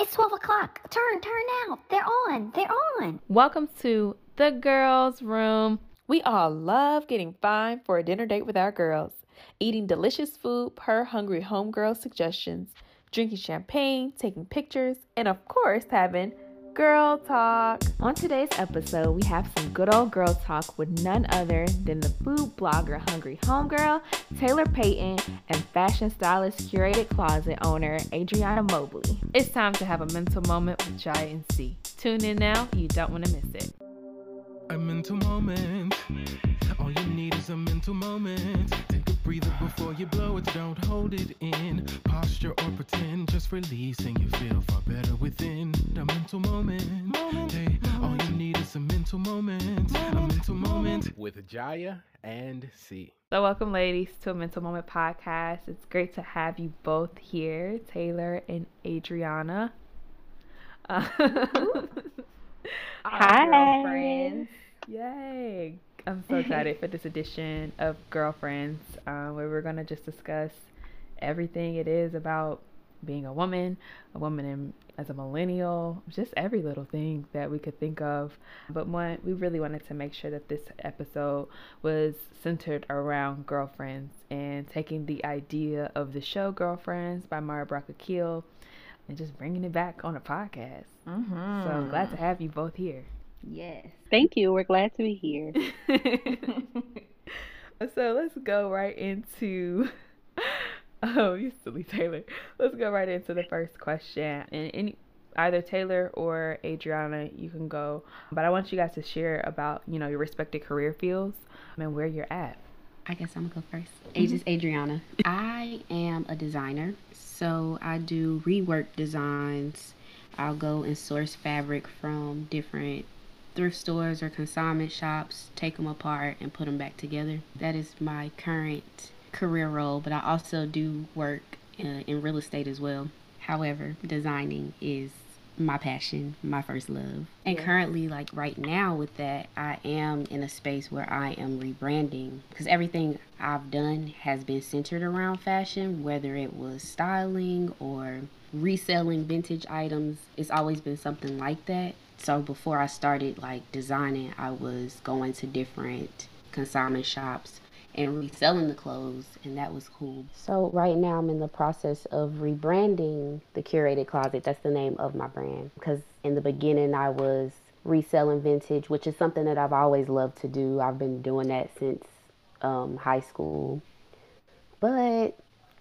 It's 12 o'clock. Turn, turn now. They're on. They're on. Welcome to the girls' room. We all love getting fine for a dinner date with our girls, eating delicious food per hungry homegirl suggestions, drinking champagne, taking pictures, and of course, having girl talk. On today's episode, we have some good old girl talk with none other than the food blogger Hungry Homegirl, Tailor Payton, and fashion stylist curated closet owner Adrianna Mobley. It's time to have a mental moment with Jai and Ci. Tune in now, you don't want to miss it. A mental moment. All you need is a mental moment. Take a breather before you blow it. Don't hold it in. Posture or pretend. Just release and you feel far better within. A mental moment. Hey, all you need is a mental moment. A mental moment. with Jaya and C. So, welcome, ladies, to a Mental Moment podcast. It's great to have you both here, Tailor and Adrianna. Uh, Hi. friends. Yay! I'm so excited for this edition of Girlfriends, uh, where we're going to just discuss everything it is about being a woman, a woman in, as a millennial, just every little thing that we could think of. But one, we really wanted to make sure that this episode was centered around girlfriends and taking the idea of the show Girlfriends by Mara Brock and just bringing it back on a podcast. Mm-hmm. So I'm glad to have you both here. Yes. Thank you. We're glad to be here. so let's go right into oh you silly tailor let's go right into the first question and any either tailor or adrianna you can go but i want you guys to share about you know your respective career fields and where you're at I guess I'm gonna go first. Mm-hmm. Age is Adrianna. I am a designer, so I do rework designs. I'll go and source fabric from different thrift stores or consignment shops, take them apart and put them back together. That is my current career role, but I also do work uh, in real estate as well. However, designing is my passion, my first love. And currently, like right now, with that, I am in a space where I am rebranding because everything I've done has been centered around fashion, whether it was styling or reselling vintage items. It's always been something like that. So before I started like designing, I was going to different consignment shops and reselling the clothes, and that was cool. So right now I'm in the process of rebranding the Curated Closet. That's the name of my brand because in the beginning I was reselling vintage, which is something that I've always loved to do. I've been doing that since um, high school, but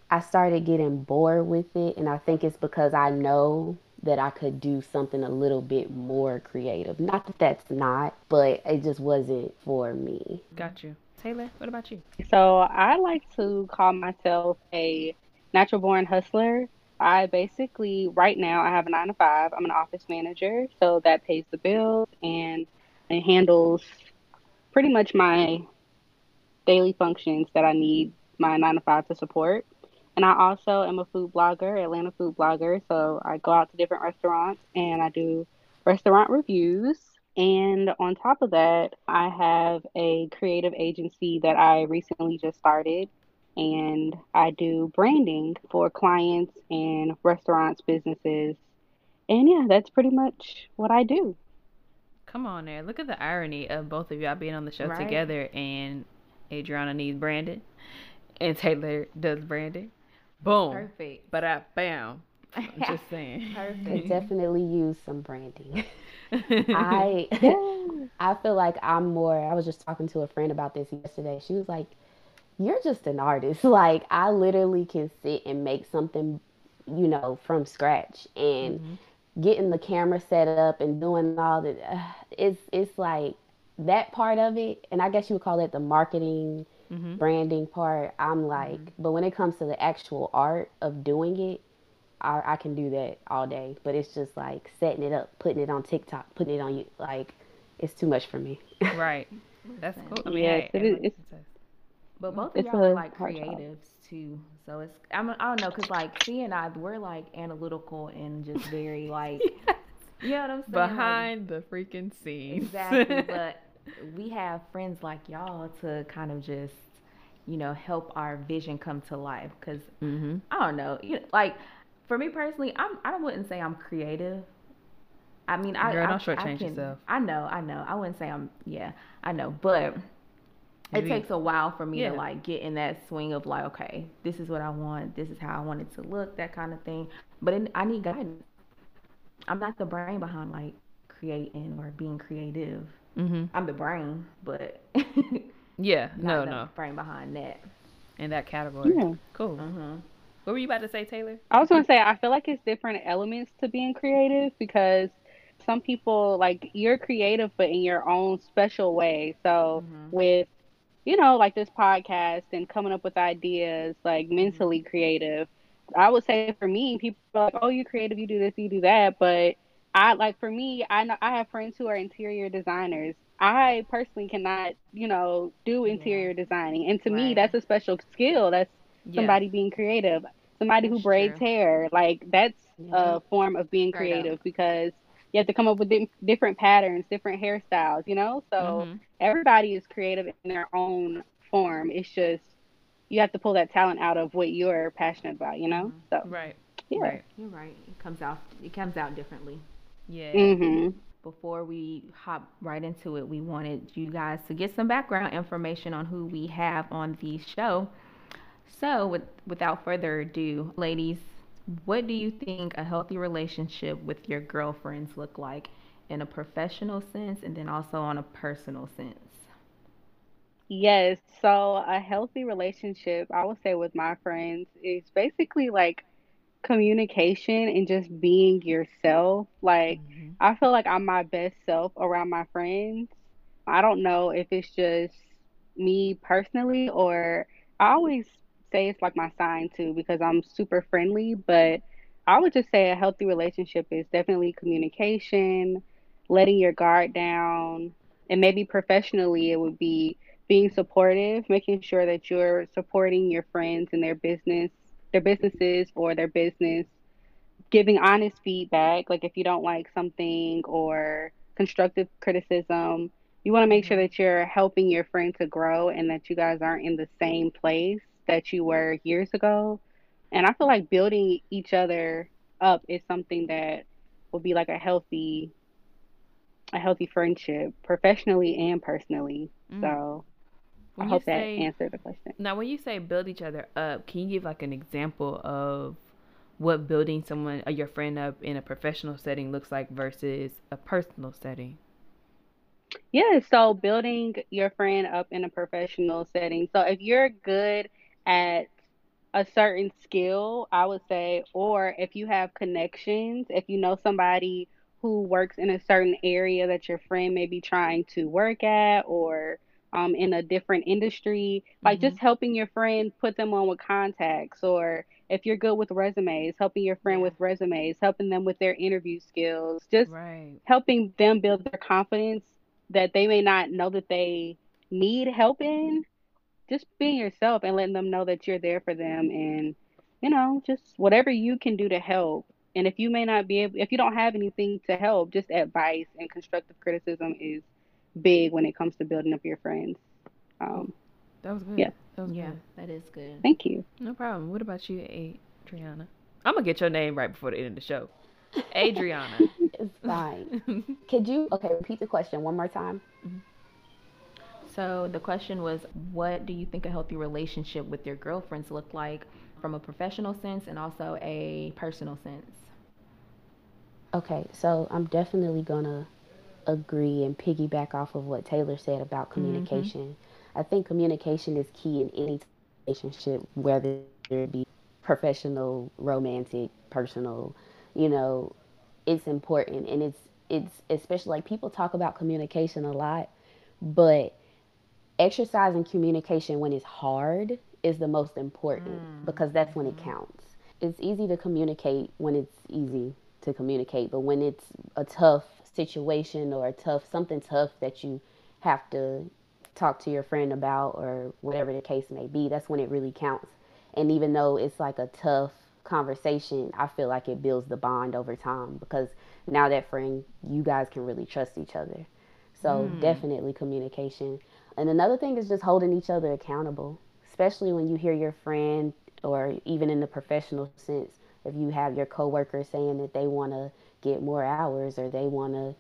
I started getting bored with it, and I think it's because I know that I could do something a little bit more creative. Not that that's not, but it just wasn't for me. got you tailor what about you So I like to call myself a natural born hustler. I basically, right now, I have a nine to five. I'm an office manager, so that pays the bills and it handles pretty much my daily functions that I need my nine to five to support. And I also am a food blogger, Atlanta food blogger. So I go out to different restaurants and I do restaurant reviews. And on top of that, I have a creative agency that I recently just started. And I do branding for clients and restaurants, businesses. And yeah, that's pretty much what I do. come on there look at the irony of both of y'all being on the show Right. together and adrianna needs branding and tailor does branding boom Perfect. but i bam i'm just saying Could Perfect. definitely use some branding. I I feel like I'm more I was just talking to a friend about this yesterday. She was like, You're just an artist. Like I literally can sit and make something, you know, from scratch and getting the camera set up and doing all the uh, it's it's like that part of it and I guess you would call it the marketing Mhm. branding part. I'm like, but when it comes to the actual art of doing it, I, I can do that all day. But it's just like setting it up, putting it on TikTok, putting it on you. Like, it's too much for me. right that's cool I mean, Yes, hey, it is- everyone it's- But both of It's y'all are like hard job. creatives too. So it's I'm, I don't know because like C and I we're like analytical and just very like you know what I'm saying Like, behind the freaking scenes exactly. but we have friends like y'all to kind of just you know, help our vision come to life. Because Mm-hmm. I don't know, you know, like for me personally, I'm I wouldn't say I'm creative. I mean, I Girl, I, don't shortchange I can, yourself. I know, I know. I wouldn't say I'm. Yeah, I know, but it takes a while for me Yeah. to like get in that swing of like, okay, this is what I want. This is how I want it to look. That kind of thing. But it, I need guidance. I'm not the brain behind like creating or being creative. Mm-hmm. I'm the brain, but Yeah. No, no. brain behind that. In that category. Yeah. Cool. hmm What were you about to say, Tailor? I was gonna say I feel like it's different elements to being creative because some people like you're creative but in your own special way. So Mhm. with you know like this podcast and coming up with ideas like mentally creative, I would say for me people are like oh you're creative you do this you do that but I like for me I know I have friends who are interior designers. I personally cannot you know do interior designing and to me that's a special skill. That's Yeah. somebody being creative somebody who braids true. hair like that's Yeah. a form of being creative because you have to come up with di- different patterns different hairstyles you know so Mhm. everybody is creative in their own form it's just you have to pull that talent out of what you're passionate about you know so Right. yeah Right. You're right. It comes out. It comes out differently. Yeah. hmm before we hop right into it, we wanted you guys to get some background information on who we have on the show. So, with, without further ado, ladies, what do you think a healthy relationship with your girlfriends look like in a professional sense and then also on a personal sense? Yes, so a healthy relationship, I would say with my friends, is basically like communication and just being yourself. Like, Mhm. I feel like I'm my best self around my friends. I don't know if it's just me personally or I always say it's like my sign too because I'm super friendly, but I would just say a healthy relationship is definitely communication, letting your guard down, and maybe professionally it would be being supportive, making sure that you're supporting your friends in their business, their businesses or their business, giving honest feedback, like if you don't like something or constructive criticism, you want to make sure that you're helping your friend to grow and that you guys aren't in the same place that you were years ago. And I feel like building each other up is something that will be like a healthy a healthy friendship professionally and personally. Mm. So When you hope that say answered the question. now, when you say build each other up, can you give like an example of what building someone or your friend up in a professional setting looks like versus a personal setting? Yeah, so building your friend up in a professional setting. So if you're good at a certain skill, I would say, or if you have connections, if you know somebody who works in a certain area that your friend may be trying to work at or um, in a different industry, like just helping your friend put them on with contacts, or if you're good with resumes, helping your friend Yeah. with resumes, helping them with their interview skills, just Right. helping them build their confidence that they may not know that they need help in. Just being yourself and letting them know that you're there for them and you know, just whatever you can do to help. And if you may not be able if you don't have anything to help, just advice and constructive criticism is big when it comes to building up your friends. Um, That was good. Yeah. That was Yeah, good. that is good. thank you. No problem. What about you, Adrianna? I'm gonna get your name right before the end of the show. Adrianna. It's fine. Could you okay repeat the question one more time? So the question was, what do you think a healthy relationship with your girlfriends look like from a professional sense and also a personal sense? Okay, so I'm definitely gonna agree and piggyback off of what Tailor said about mm-hmm. communication. I think communication is key in any relationship, whether it be professional, romantic, personal. You know, it's important, and it's it's especially like people talk about communication a lot, but exercising communication when it's hard is the most important mm-hmm. because that's when it mm-hmm. counts. It's easy to communicate when it's easy to communicate, but when it's a tough situation or a tough something tough that you have to talk to your friend about or whatever the case may be, that's when it really counts. And even though it's like a tough conversation, I feel like it builds the bond over time because now that friend, you guys can really trust each other. So hmm. definitely communication. And another thing is just holding each other accountable, especially when you hear your friend or even in the professional sense, if you have your coworker saying that they want to get more hours or they want to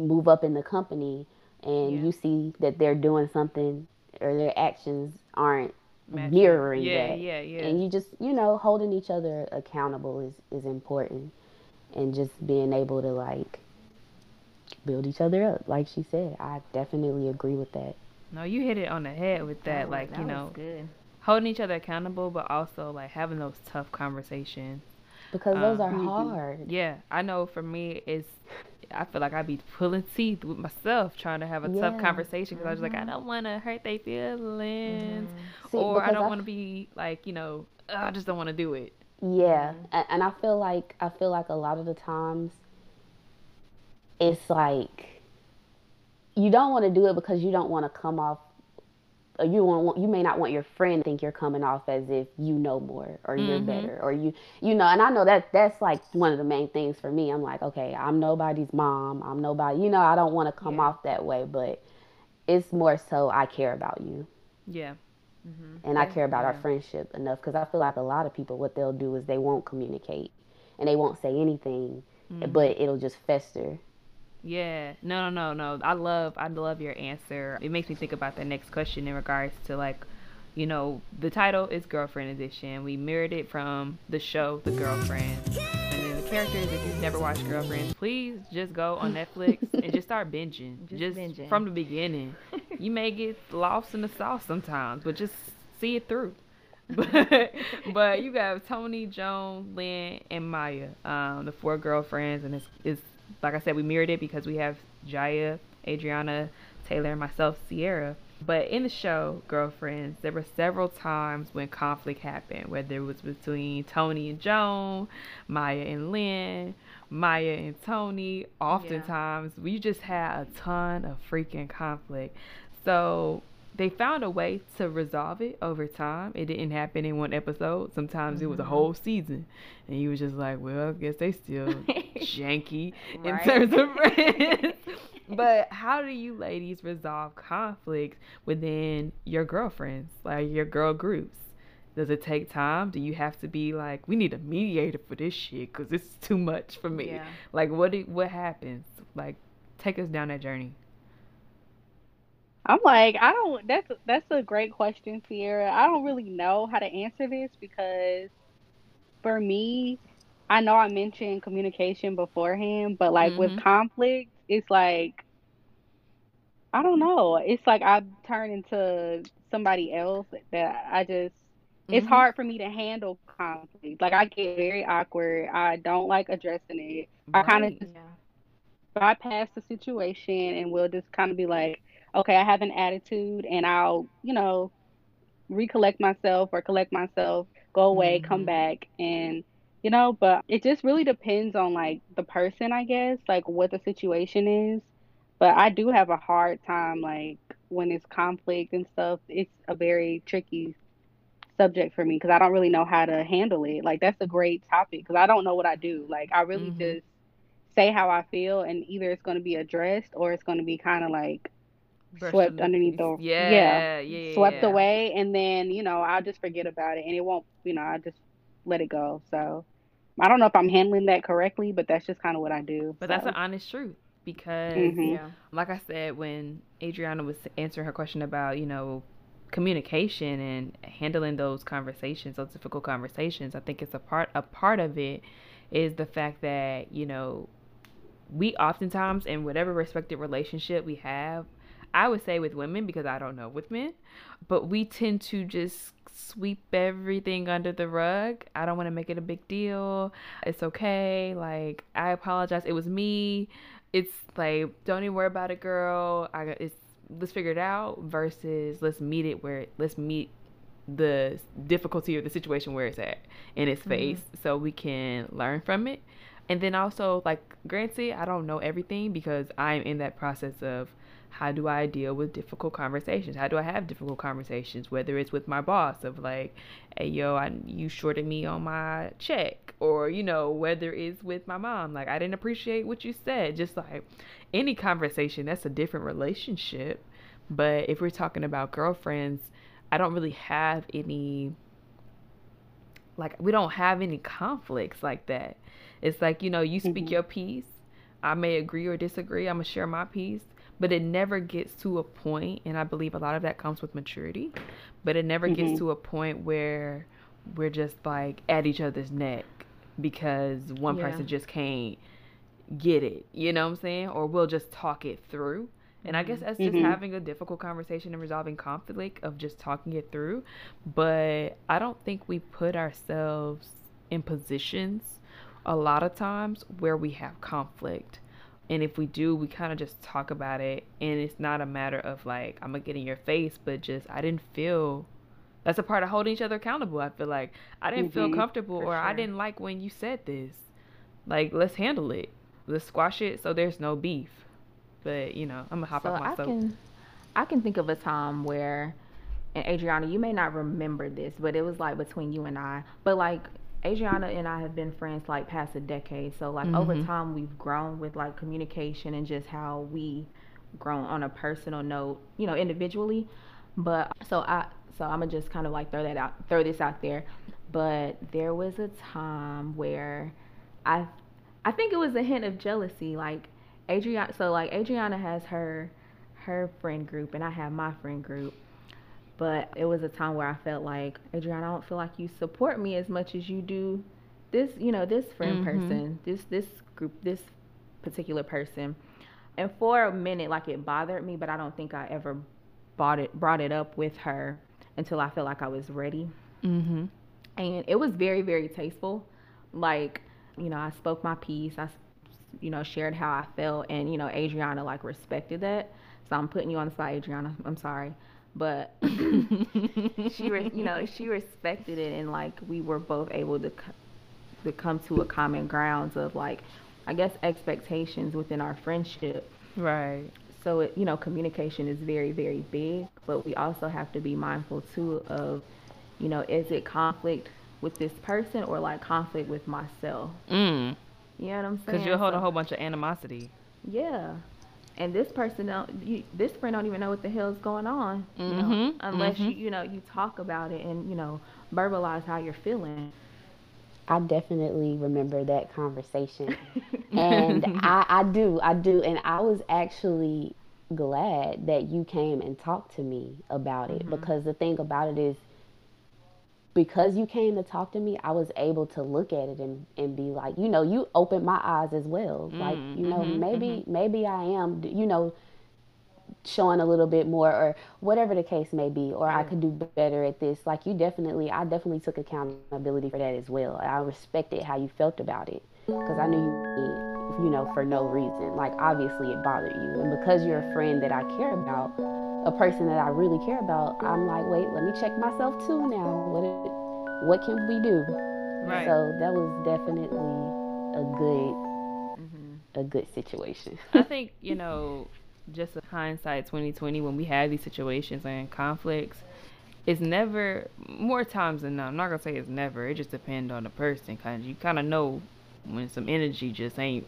move up in the company and Yeah. you see that they're doing something or their actions aren't Matching. mirroring Yeah, that yeah, yeah. Yeah. And you just you know holding each other accountable is is important and just being able to like build each other up like she said i definitely agree with that No, you hit it on the head with that, oh, was- like you know, good. holding each other accountable, but also like having those tough conversations. Because those Um, are hard Yeah, I know for me, it's I feel like I'd be pulling teeth with myself trying to have a tough conversation because I was like, I don't want to hurt their feelings, See, or I don't want to be like, you know, I just don't want to do it. Yeah, Mm-hmm. and I feel like I feel like a lot of the times it's like you don't want to do it because you don't want to come off you want you may not want your friend to think you're coming off as if you know more or you're Mhm. better or you you know and I know that that's like one of the main things for me. I'm like, okay, I'm nobody's mom. I'm nobody. You know, I don't want to come Yeah. off that way, but it's more so I care about you Yeah, and I care about our friendship enough because I feel like a lot of people, what they'll do is they won't communicate and they won't say anything, Mm-hmm. but it'll just fester. Yeah. No, no, no, no. I love, I love your answer. It makes me think about the next question in regards to like, you know, the title is Girlfriend Edition. We mirrored it from the show The Girlfriend. And then the characters, if you've never watched Girlfriends, please just go on Netflix and just start binging. Just Just, binging. from the beginning. you may get lost in the sauce sometimes, but just see it through. but, but you got Toni, Joan, Lynn, and Maya, um, the four girlfriends, and it's, it's like I said, we mirrored it because we have Jaya, Adrianna, Tailor, and myself, Sierra. But in the show, Girlfriends, there were several times when conflict happened, whether it was between Toni and Joan, Maya and Lynn, Maya and Toni. Oftentimes, we just had a ton of freaking conflict. So they found a way to resolve it over time. It didn't happen in one episode. Sometimes it was a mm-hmm. whole season. And you was just like, well, I guess they still janky in terms of friends. but how do you ladies resolve conflicts within your girlfriends, like your girl groups? Does it take time? Do you have to be like, we need a mediator for this shit because it's too much for me? Yeah. Like, what do, what happens? Like, take us down that journey. I'm like, I don't. That's that's a great question, Sierra. I don't really know how to answer this because for me, I know I mentioned communication beforehand, but like with Mhm. conflict, it's like I don't know. It's like I turn into somebody else that I just. It's Mhm. hard for me to handle conflict. Like I get very awkward. I don't like addressing it. I kind of just Yeah. bypass the situation and we'll just kind of be like, okay, I have an attitude and I'll, you know, recollect myself or collect myself, go away, come Mhm. back and you know, but it just really depends on like the person, I guess, like what the situation is. But I do have a hard time like when it's conflict and stuff. It's a very tricky subject for me because I don't really know how to handle it. Like that's a great topic because I don't know what I do. Like I really Mhm. just say how I feel and either it's going to be addressed or it's going to be kind of like swept underneath the yeah, yeah, yeah, yeah, swept yeah. away and then you know I'll just forget about it and it won't you know I just let it go. So I don't know if I'm handling that correctly, but that's just kind of what I do. But that's an honest truth because, Mhm. Yeah. like I said, when Adrianna was answering her question about, you know, communication and handling those conversations, those difficult conversations, I think it's a part a part of it is the fact that, you know, we oftentimes in whatever respected relationship we have, I would say with women because I don't know with men, but we tend to just sweep everything under the rug. I don't want to make it a big deal. It's okay. Like I apologize. It was me. It's like don't even worry about it, girl. I it's let's figure it out versus let's meet it where let's meet the difficulty or the situation where it's at in its mm-hmm. face so we can learn from it. And then also like granted, I don't know everything because I'm in that process of how do I deal with difficult conversations? How do I have difficult conversations? Whether it's with my boss of like, hey yo, I you shorted me on my check, or you know whether it's with my mom, like I didn't appreciate what you said. Just like any conversation, that's a different relationship. But if we're talking about girlfriends, I don't really have any like we don't have any conflicts like that. It's like, you know, you speak Mhm. your piece. I may agree or disagree. I'm going to share my piece, but it never gets to a point and I believe a lot of that comes with maturity, but it never Mhm. gets to a point where we're just like at each other's neck because one Yeah. person just can't get it. You know what I'm saying? Or we'll just talk it through. And I guess that's just Mhm. having a difficult conversation and resolving conflict of just talking it through. But I don't think we put ourselves in positions a lot of times where we have conflict. And if we do, we kind of just talk about it. And it's not a matter of like, I'm going to get in your face, but just, I didn't feel. That's a part of holding each other accountable. I feel like I didn't feel Mhm, comfortable for or I didn't like when you said this. Like, let's handle it. Let's squash it so there's no beef. But, you know, I'm going to hop so off my I can, I can think of a time where, and Adrianna, you may not remember this, but it was like between you and I. But like Adrianna and I have been friends like past a decade. So like over Mhm. time we've grown with like communication and just how we grown on a personal note, you know, individually. But so I so I'm gonna just kind of like throw that out throw this out there. But there was a time where I I think it was a hint of jealousy. Like Adrianna so like Adrianna has her her friend group and I have my friend group. But it was a time where I felt like, Adrianna, I don't feel like you support me as much as you do this, you know, this friend Mhm. person, this this group, this particular person. And for a minute, like it bothered me, but I don't think I ever brought it brought it up with her until I felt like I was ready. Mm-hmm. And it was very, very tasteful. Like, you know, I spoke my piece. I, you know, shared how I felt, and you know, Adrianna like respected that. So I'm putting you on the spot, Adrianna. I'm sorry, but she, re- you know, she respected it, and like we were both able to, c- to come to a common grounds of like, I guess expectations within our friendship. Right. So it, you know, communication is very, very big, but we also have to be mindful too of, you know, is it conflict with this person or like conflict with myself? Mm. You know what I'm saying? Because you'll hold So- a whole bunch of animosity. Yeah. And this person don't you, this friend don't even know what the hell's going on. You know, Mhm, unless you mhm. you know, you talk about it and, you know, verbalize how you're feeling. I definitely remember that conversation. and I, I do, I do. And I was actually glad that you came and talked to me about it because the thing about it is, because you came to talk to me, I was able to look at it and, and be like, you know, you opened my eyes as well. Mm, like, you mm-hmm, know, mm-hmm. maybe, maybe I am, you know, showing a little bit more or whatever the case may be or i could do better at this. Like you definitely i definitely took accountability for that as well i respected how you felt about it because i knew you you know for no reason. Like obviously it bothered you and because you're a friend that i care about a person that i really care about i'm like wait let me check myself too now what it, what can we do Right. so that was definitely a good Mm-hmm. a good situation I think, you know, just a hindsight 2020 when we have these situations and conflicts, it's never more times than not. I'm not gonna say it's never. It just depends on the person, cause you kind of know when some energy just ain't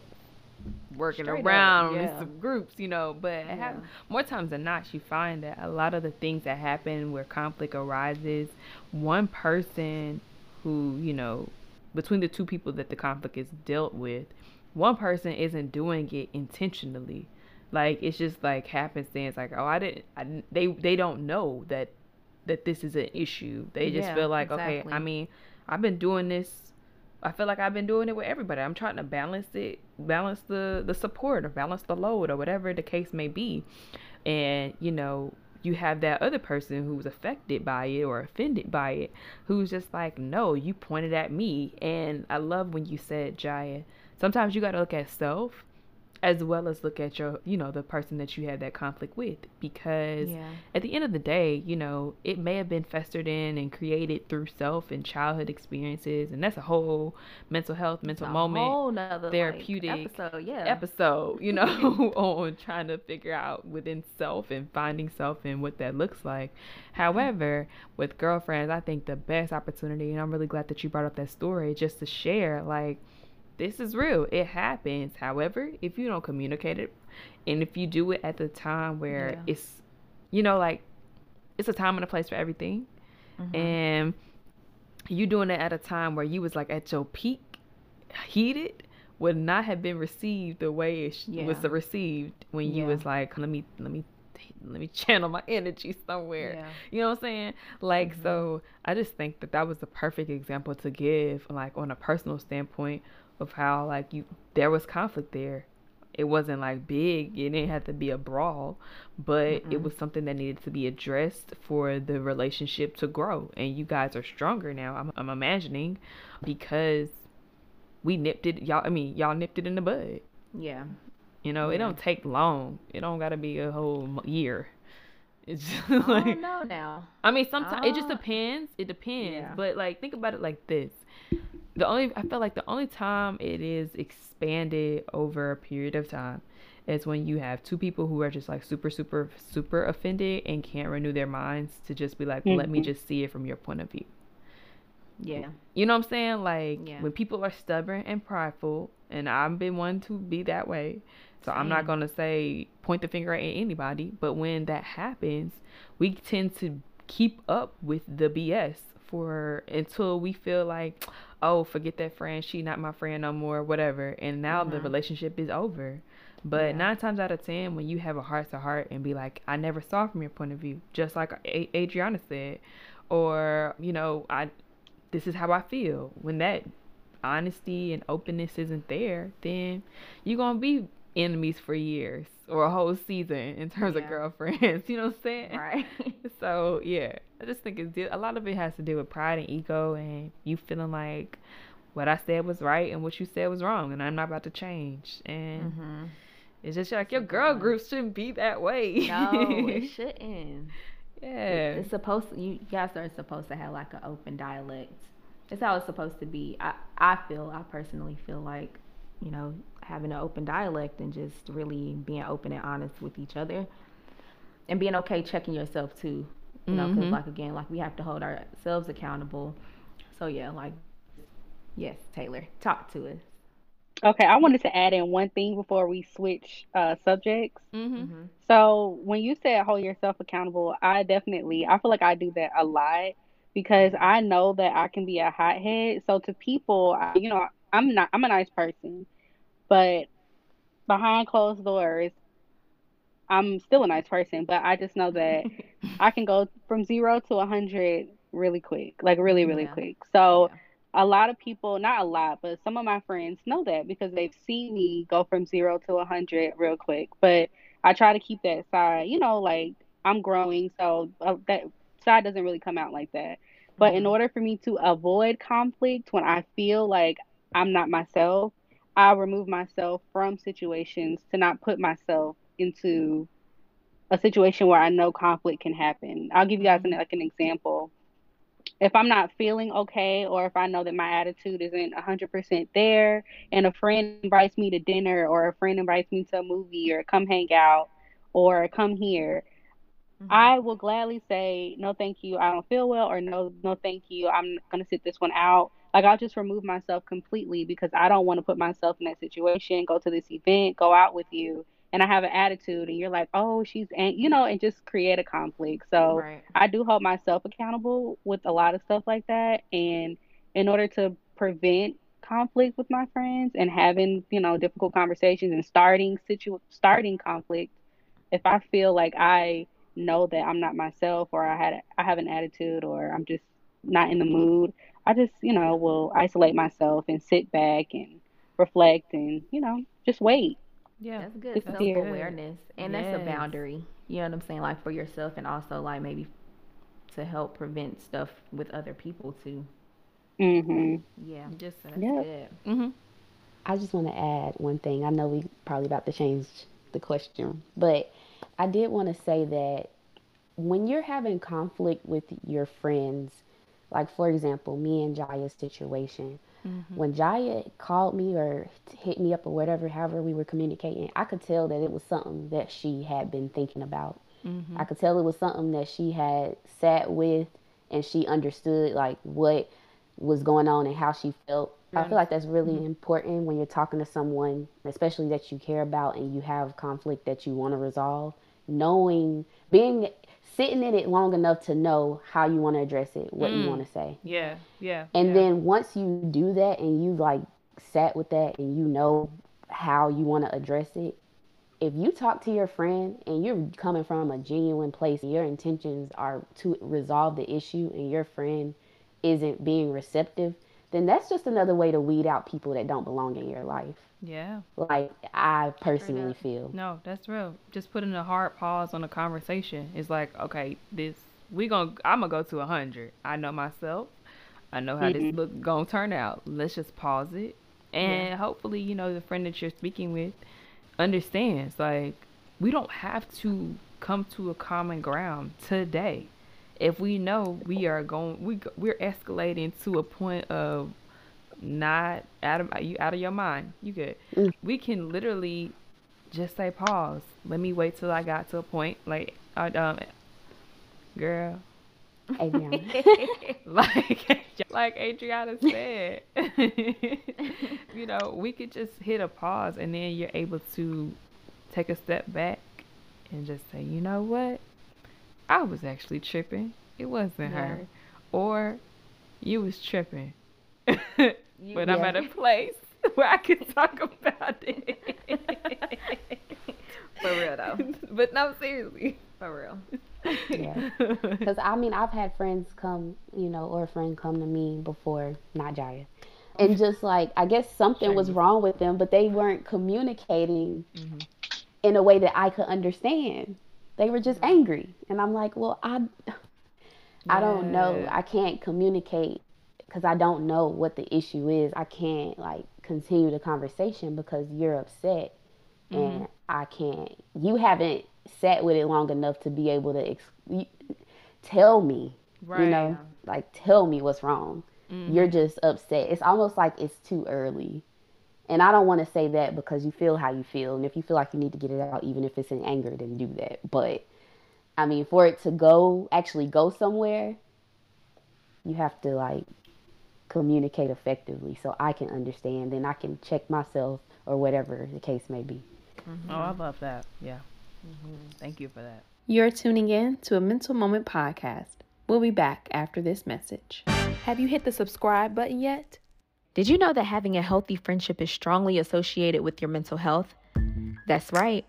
working Straight around in yeah. some groups, you know. But Yeah. more times than not, you find that a lot of the things that happen where conflict arises, one person who you know between the two people that the conflict is dealt with, one person isn't doing it intentionally. Like it's just like happenstance. Like oh, I didn't. I didn't they they don't know that that this is an issue. They just Yeah, feel like okay. I mean, I've been doing this. I feel like I've been doing it with everybody. I'm trying to balance it, balance the the support, or balance the load, or whatever the case may be. And you know, you have that other person who's affected by it or offended by it, who's just like, no, you pointed at me. And I love when you said, Jaya, sometimes you got to look at self as well as look at your, you know, the person that you had that conflict with. Because Yeah. at the end of the day, you know, it may have been festered in and created through self and childhood experiences. And that's a whole mental health, mental moment whole nother, like, therapeutic episode, yeah. episode, you know, on trying to figure out within self and finding self and what that looks like. However, with girlfriends, I think the best opportunity, and I'm really glad that you brought up that story, just to share, like, this is real. It happens. However, if you don't communicate it, and if you do it at the time where Yeah. it's, you know, like, it's a time and a place for everything. Mm-hmm. And you doing it at a time where you was like at your peak, heated, would not have been received the way it yeah. was received when you yeah. was like, let me let me let me channel my energy somewhere. Yeah. You know what I'm saying? Like mm-hmm. so I just think that that was the perfect example to give like on a personal standpoint of how like you there was conflict there. It wasn't like big. It didn't have to be a brawl, but mm-hmm. it was something that needed to be addressed for the relationship to grow. And you guys are stronger now. I'm, I'm imagining because we nipped it. Y'all, I mean, y'all nipped it in the bud. Yeah. You know, yeah. it don't take long. It don't got to be a whole year. It's just like no, now. I mean, sometimes it just depends. It depends. Yeah. But like, think about it like this: the only I feel like the only time it is expanded over a period of time is when you have two people who are just like super, super, super offended and can't renew their minds to just be like, mm-hmm. let me mm-hmm. just see it from your point of view. Yeah. You know what I'm saying? Like yeah. when people are stubborn and prideful, and I've been one to be that way. So Same. I'm not gonna say point the finger at anybody, but when that happens, we tend to keep up with the BS for until we feel like, oh, forget that friend, she not my friend no more, whatever. And now mm-hmm. the relationship is over. But yeah. nine times out of ten, when you have a heart to heart and be like, I never saw from your point of view, just like a- Adrianna said, or you know, I this is how I feel. When that honesty and openness isn't there, then you're gonna be enemies for years or a whole season in terms yeah. of girlfriends. You know what I'm saying? Right. so yeah, I just think it's a lot of it has to do with pride and ego, and you feeling like what I said was right and what you said was wrong, and I'm not about to change. And mm-hmm. it's just like your girl group shouldn't be that way. No, it shouldn't. Yeah. It's supposed to, you guys are supposed to have like an open dialect. It's how it's supposed to be. I I feel I personally feel like, you know, having an open dialect and just really being open and honest with each other, and being okay checking yourself too. You know, because mm-hmm. like again, like we have to hold ourselves accountable. So yeah, like yes, Tailor, talk to us. Okay, I wanted to add in one thing before we switch uh, subjects. Mm-hmm. mm-hmm. So when you said hold yourself accountable, I definitely I feel like I do that a lot because I know that I can be a hothead. So to people, I, you know, I'm not I'm a nice person, but behind closed doors, I'm still a nice person. But I just know that I can go from zero to a hundred really quick, like really really yeah. quick. So. Yeah a lot of people, not a lot, but some of my friends know that because they've seen me go from zero to a hundred real quick. But I try to keep that side, you know, like I'm growing, so uh, that side doesn't really come out like that. But mm-hmm. in order for me to avoid conflict when I feel like I'm not myself, I remove myself from situations to not put myself into a situation where I know conflict can happen. I'll give you guys an, like an example if I'm not feeling okay or if I know that my attitude isn't 100% there and a friend invites me to dinner or a friend invites me to a movie or come hang out or come here, mm-hmm. I will gladly say no thank you, I don't feel well or no no thank you, I'm to sit this one out. Like I'll just remove myself completely because I don't want to put myself in that situation, go to this event, go out with you and I have an attitude and you're like, oh, she's, and you know, and just create a conflict. So right. I do hold myself accountable with a lot of stuff like that. And in order to prevent conflict with my friends and having, you know, difficult conversations and starting situ starting conflict, if I feel like I know that I'm not myself or I had I have an attitude or I'm just not in the mood, I just, you know, will isolate myself and sit back and reflect and, you know, just wait. Yeah, that's good self awareness, and yes. that's a boundary. You know what I'm saying, like for yourself, and also like maybe to help prevent stuff with other people too. Mhm. Yeah, just that's yeah. good. Mhm. I just want to add one thing. I know we probably about to change the question, but I did want to say that when you're having conflict with your friends, like for example, me and Jaya's situation, Mm-hmm. When Jaya called me or hit me up or whatever, however we were communicating, I could tell that it was something that she had been thinking about. Mm-hmm. I could tell it was something that she had sat with and she understood like what was going on and how she felt. I feel like that's really mm-hmm. important when you're talking to someone, especially that you care about and you have conflict that you want to resolve. Knowing, being sitting in it long enough to know how you want to address it, what you Mm. want to say. Yeah, yeah. And yeah. then once you do that and you like sat with that and you know how you want to address it, if you talk to your friend and you're coming from a genuine place, your intentions are to resolve the issue and your friend isn't being receptive, then that's just another way to weed out people that don't belong in your life. Yeah. Like I personally feel. No, that's real. Just putting a hard pause on a conversation is like, okay, this we gonna I'm gonna go to a hundred. I know myself. I know how this mm-hmm. look gonna turn out. Let's just pause it, and hopefully, you know, the friend that you're speaking with understands. Like, we don't have to come to a common ground today. If we know we are going, we we're escalating to a point of not out of you out of your mind. You good. Mm. We can literally just say pause. Let me wait till I got to a point. Like, I um, girl, like like Adrianna said, you know, we could just hit a pause and then you're able to take a step back and just say, you know what? I was actually tripping. It wasn't Yeah. her. Or you was tripping. But I'm at a place where I can talk about it. For real though. but no, seriously. For real. Yeah. Because I mean, I've had friends come, you know, or a friend come to me before, not Jaya, and just like I guess something was wrong with them, but they weren't communicating mm-hmm. in a way that I could understand. They were just mm-hmm. angry, and I'm like, well, I, I don't know. I can't communicate because I don't know what the issue is. I can't like continue the conversation because you're upset, mm-hmm. and I can't. You haven't sat with it long enough to be able to ex- tell me, Right. you know, like tell me what's wrong. Mm-hmm. You're just upset. It's almost like it's too early. And I don't want to say that because you feel how you feel. And if you feel like you need to get it out, even if it's in anger, then do that. But I mean, for it to go, actually go somewhere, you have to like communicate effectively so I can understand and I can check myself or whatever the case may be. Mm-hmm. Oh, I love that. Yeah. Mm-hmm. Thank you for that. You're tuning in to a Mental Moment podcast. We'll be back after this message. Have you hit the subscribe button yet? Did you know that having a healthy friendship is strongly associated with your mental health? That's right.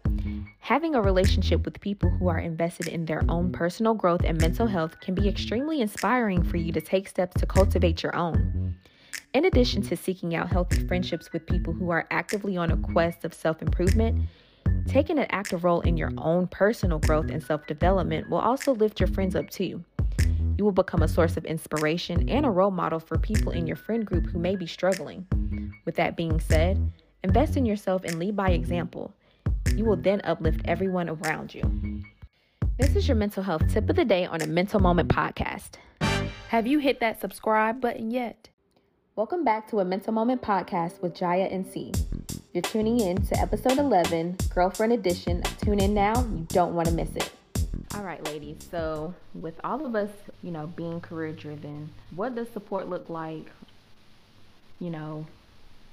Having a relationship with people who are invested in their own personal growth and mental health can be extremely inspiring for you to take steps to cultivate your own. In addition to seeking out healthy friendships with people who are actively on a quest of self improvement, taking an active role in your own personal growth and self development will also lift your friends up too. You will become a source of inspiration and a role model for people in your friend group who may be struggling. With that being said, invest in yourself and lead by example. You will then uplift everyone around you. This is your mental health tip of the day on a Mental Moment podcast. Have you hit that subscribe button yet? Welcome back to a Mental Moment podcast with Jaya and C. You're tuning in to episode 11, Girlfriend Edition. Tune in now, you don't want to miss it. All right, ladies. So, with all of us, you know, being career driven, what does support look like? You know,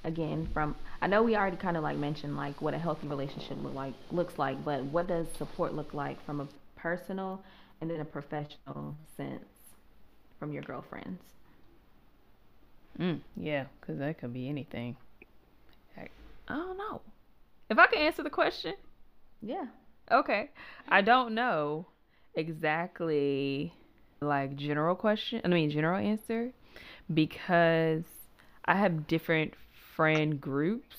again, from I know we already kind of like mentioned like what a healthy relationship look like looks like, but what does support look like from a personal and then a professional sense from your girlfriends? Mm, yeah, because that could be anything. I, I don't know. If I can answer the question, Yeah. okay. I don't know exactly like general question. I mean general answer because I have different friend groups.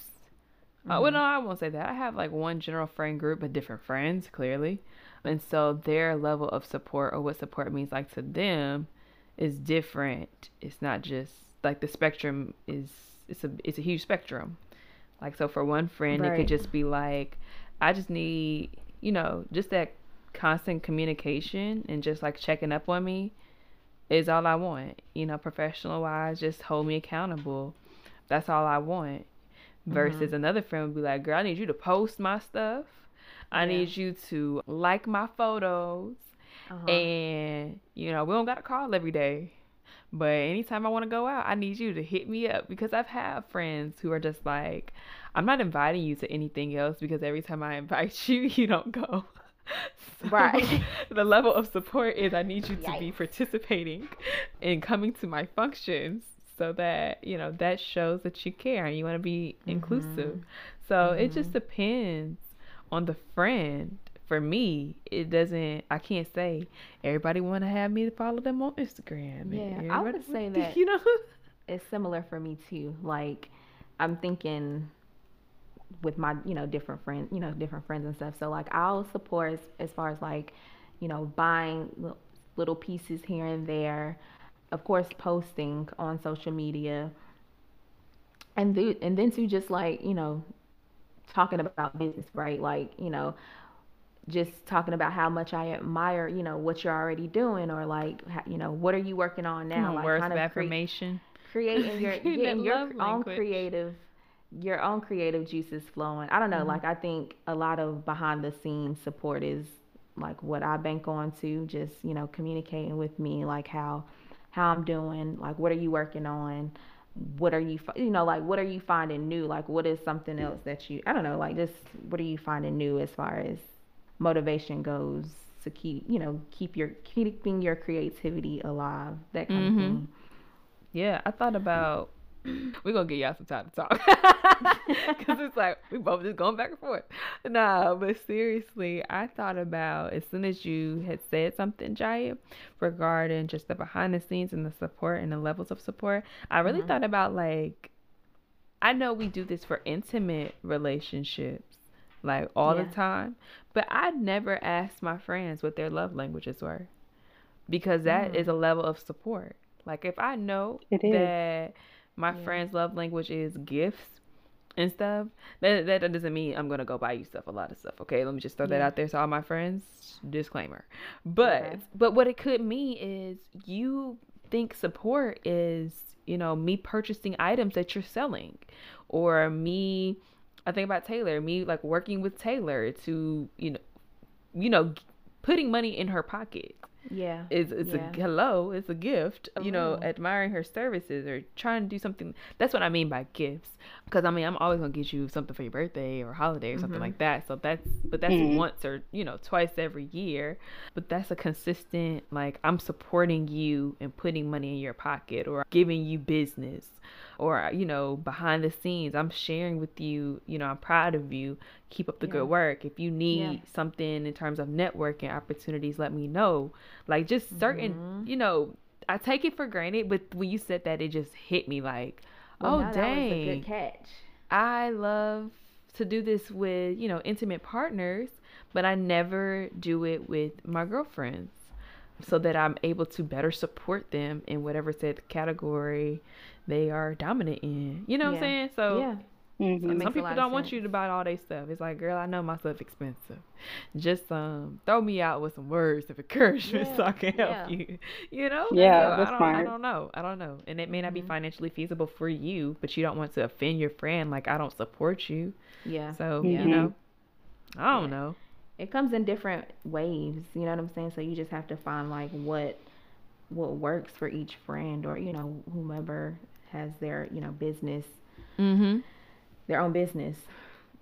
Uh, well, no, I won't say that. I have like one general friend group, but different friends clearly, and so their level of support or what support means like to them is different. It's not just like the spectrum is it's a it's a huge spectrum. Like so for one friend it could just be like I just need, you know, just that constant communication and just like checking up on me is all I want. You know, professional wise, just hold me accountable. That's all I want. Versus another friend would be like, Girl, I need you to post my stuff. I Yeah. need you to like my photos. Uh-huh. And, you know, we don't got to call every day. But anytime I want to go out, I need you to hit me up because I've had friends who are just like, I'm not inviting you to anything else because every time I invite you, you don't go. So Right. the level of support is I need you to be participating and coming to my functions so that, you know, that shows that you care and you want to be mm-hmm. inclusive. So it mm-hmm. just depends on the friend. For me, it doesn't I can't say everybody want to have me to follow them on Instagram. Yeah, I would say that- you know. it's similar for me too. Like I'm thinking with my, you know, different friends, you know, different friends and stuff. So like I'll support as, as far as like, you know, buying little pieces here and there. Of course, posting on social media. And th- and then to just like, you know, talking about business, right? Like, you know, just talking about how much I admire, you know, what you're already doing or like, you know, what are you working on now? like words kind of of cre- creating your getting your own language. creative your own creative juices flowing. I don't Mm-hmm. know, like I think a lot of behind the scenes support is like what I bank on to just, you know, communicating with me like how how I'm doing, like what are you working on? What are you you know, like what are you finding new? Like what is something else that you I don't know, like just what are you finding new as far as motivation goes to keep, you know, keep your keeping your creativity alive, that kind Mhm. of thing. Yeah, I thought about we're gonna get y'all some time to talk because it's like we both just going back and forth. Nah, but seriously, I thought about as soon as you had said something, Jaya, regarding just the behind the scenes and the support and the levels of support. I really mm-hmm. thought about like I know we do this for intimate relationships, like all Yeah. the time, but I never asked my friends what their love languages were because that is mm. a level of support. Like if I know It is. that my friend's love language is gifts and stuff, that that doesn't mean I'm gonna go buy you stuff, a lot of stuff. Okay, let me just throw that out there to all my friends. Disclaimer. But Okay. but what it could mean is you think support is you know me purchasing items that you're selling, or me. I think about Tailor, me like working with Tailor to you know, you know, putting money in her pocket Yeah. is it's Yeah. a hello it's a gift you know admiring her services or trying to do something that's what i mean by gifts because i mean i'm always gonna get you something for your birthday or holiday or something like that so that's but that's Mhm. once or you know twice every year but that's a consistent like i'm supporting you and putting money in your pocket or giving you business or you know behind the scenes i'm sharing with you you know i'm proud of you keep up the Yeah. good work if you need Yeah. something in terms of networking opportunities let me know like just certain Mm-hmm. you know i take it for granted but when you said that it just hit me like Well, oh no, that was a dang good catch. i love to do this with you know intimate partners but i never do it with my girlfriends so that i'm able to better support them in whatever said category they are dominant in you know what i'm saying so yeah. Mhm. some people don't want you to buy all their stuff. It's like, girl, I know my stuff expensive. Just um, throw me out with some words of encouragement so I can help yeah. you. You know? Yeah, So that's I don't, I don't know. I don't know. And it may not Mm-hmm. be financially feasible for you, but you don't want to offend your friend. Like I don't support you. Yeah. So Yeah. you know, I don't Yeah. know. It comes in different waves, you know what I'm saying? So you just have to find like what what works for each friend or, you know, whomever has their, you know, business, Mm-hmm. their own business.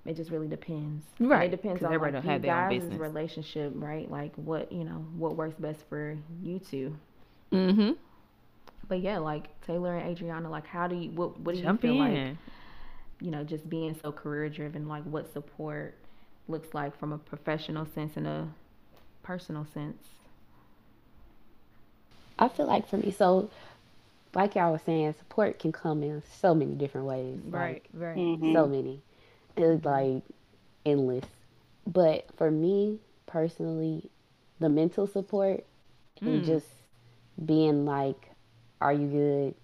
It just really depends. And Right, It depends on everybody like, don't you have their own guys' business. relationship, right? Like what, you know, what works best for you two. Mm-hmm. But yeah, like Tailor and Adrianna, like how do you what what do Jump you feel like you know, just being so career driven, like what support looks like from a professional sense and a personal sense. I feel like for me, so like y'all was saying, support can come in so many different ways. right. Right. Mhm. so many. It's like endless. But for me personally, the mental support and Mm. just being like, "Are you good?"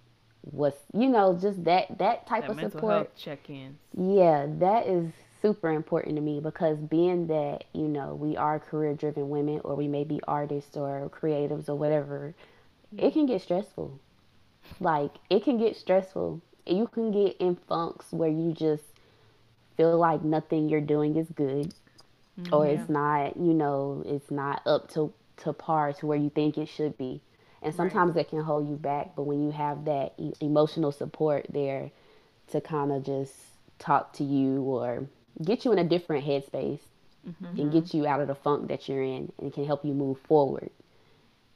What's you know just that that type That of mental support. check-ins. Yeah, that is super important to me because being that, you know, we are career driven women or we may be artists or creatives or whatever, it can get stressful. Like, it can get stressful. You can get in funks where you just feel like nothing you're doing is good or it's not, you know, it's not up to, to par to where you think it should be. And sometimes that can hold you back, but when you have that e- emotional support there to kind of just talk to you or get you in a different headspace, mm-hmm. and get you out of the funk that you're in and can help you move forward.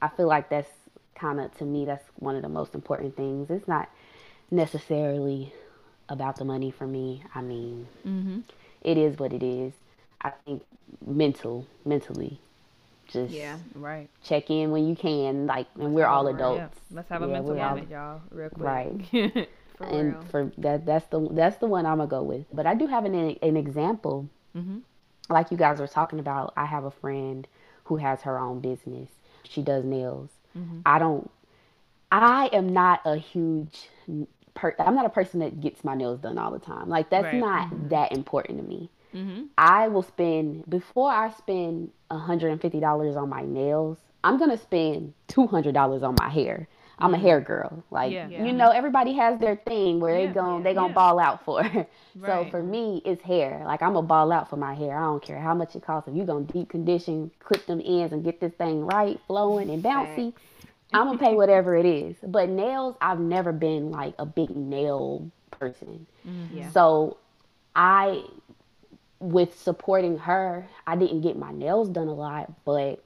I feel like that's kind of to me that's one of the most important things. It's not necessarily about the money for me. I mean, mm-hmm. it is what it is. I think mental, mentally, just yeah, right. Check in when you can, like, and we're all adults. Yeah. Let's have a yeah, mental moment, y'all, real quick. Right. for and real. for that, that's the that's the one I'm gonna go with. But I do have an an example. Mm-hmm. Like you guys were talking about, I have a friend who has her own business. She does nails. Mm-hmm. I don't. I am not a huge. Per, I'm not a person that gets my nails done all the time. Like that's right. not mm-hmm. that important to me. Mm-hmm. I will spend before I spend $150 on my nails. I'm gonna spend $200 on my hair. I'm a mm-hmm. hair girl. Like yeah. you know, everybody has their thing where yeah, they gon' yeah, they gonna ball out for. right. So for me, it's hair. Like I'm gonna ball out for my hair. I don't care how much it costs. If you gonna deep condition, clip them ends, and get this thing right, flowing and bouncy, I'm gonna pay whatever it is. But nails, I've never been like a big nail person. Mm-hmm. So I with supporting her, I didn't get my nails done a lot, but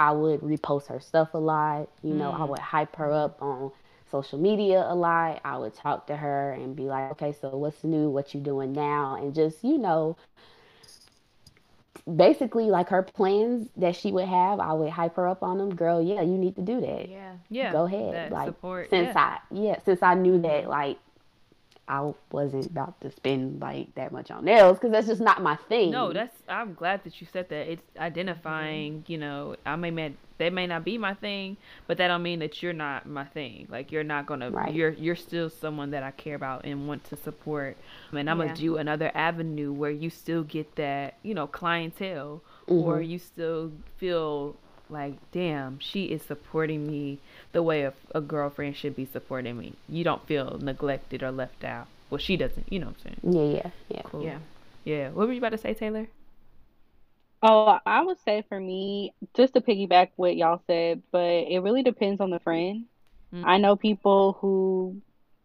I would repost her stuff a lot. You know, mm. I would hype her up on social media a lot. I would talk to her and be like, okay, so what's new? What you doing now? And just, you know, basically like her plans that she would have, I would hype her up on them. Girl, yeah, you need to do that. Yeah. Yeah. Go ahead. That like support, since yeah. I yeah, since I knew that like I wasn't about to spend like that much on nails because that's just not my thing. No, that's I'm glad that you said that. It's identifying, you know, I may may that may not be my thing, but that don't mean that you're not my thing. Like you're not gonna right. you're you're still someone that I care about and want to support. And I'm yeah. gonna do another avenue where you still get that, you know, clientele mm-hmm. or you still feel like, damn, she is supporting me the way a, a girlfriend should be supporting me. You don't feel neglected or left out. Well, she doesn't. You know what I'm saying? Yeah, yeah, yeah. Cool. Yeah. Yeah. What were you about to say, Tailor? Oh, I would say for me, just to piggyback what y'all said, but it really depends on the friend. Mm-hmm. I know people who